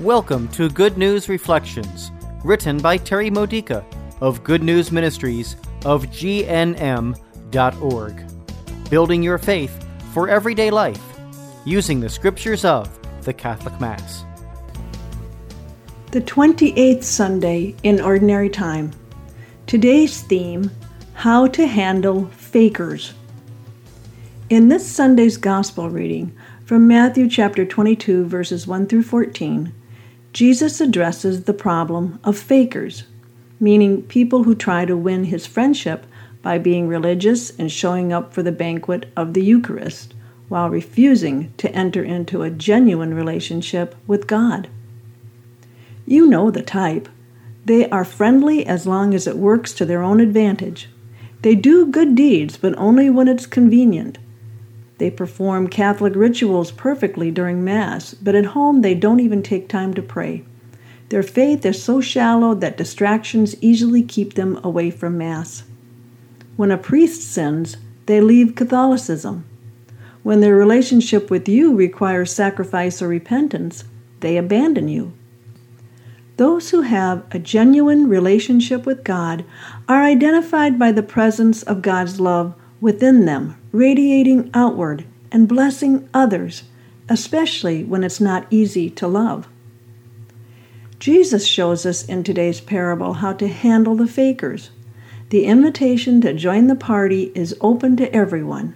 Welcome to Good News Reflections, written by Terry Modica of Good News Ministries of GNM.org. Building your faith for everyday life using the scriptures of the Catholic Mass. The 28th Sunday in Ordinary Time. Today's theme How to Handle Fakers. In this Sunday's Gospel reading from Matthew chapter 22, verses 1 through 14, Jesus addresses the problem of fakers, meaning people who try to win his friendship by being religious and showing up for the banquet of the Eucharist while refusing to enter into a genuine relationship with God. You know the type. They are friendly as long as it works to their own advantage. They do good deeds, but only when it's convenient. They perform Catholic rituals perfectly during Mass, but at home they don't even take time to pray. Their faith is so shallow that distractions easily keep them away from Mass. When a priest sins, they leave Catholicism. When their relationship with you requires sacrifice or repentance, they abandon you. Those who have a genuine relationship with God are identified by the presence of God's love within them, radiating outward and blessing others, especially when it's not easy to love. Jesus shows us in today's parable how to handle the fakers. The invitation to join the party is open to everyone,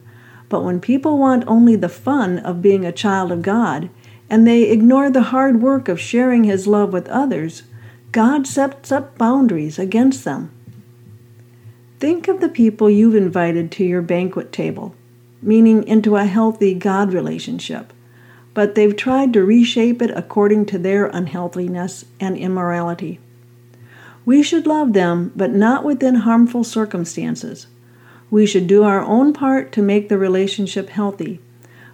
but when people want only the fun of being a child of God, and they ignore the hard work of sharing His love with others, God sets up boundaries against them. Think of the people you've invited to your banquet table, meaning into a healthy God relationship, but they've tried to reshape it according to their unhealthiness and immorality. We should love them, but not within harmful circumstances. We should do our own part to make the relationship healthy,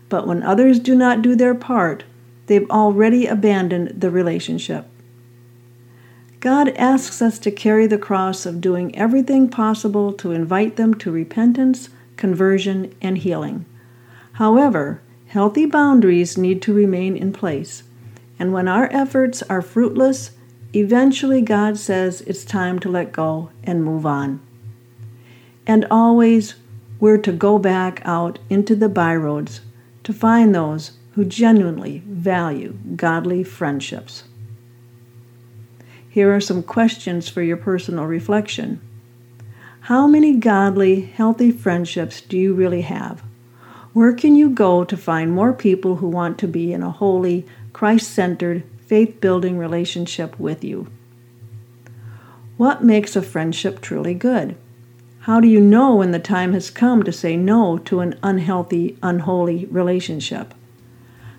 but when others do not do their part, they've already abandoned the relationship. God asks us to carry the cross of doing everything possible to invite them to repentance, conversion, and healing. However, healthy boundaries need to remain in place, and when our efforts are fruitless, eventually God says it's time to let go and move on. And always, we're to go back out into the byroads to find those who genuinely value godly friendships. Here are some questions for your personal reflection. How many godly, healthy friendships do you really have? Where can you go to find more people who want to be in a holy, Christ centered, faith building relationship with you? What makes a friendship truly good? How do you know when the time has come to say no to an unhealthy, unholy relationship?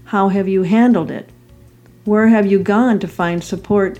How have you handled it? Where have you gone to find support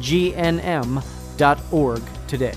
gnm.org today.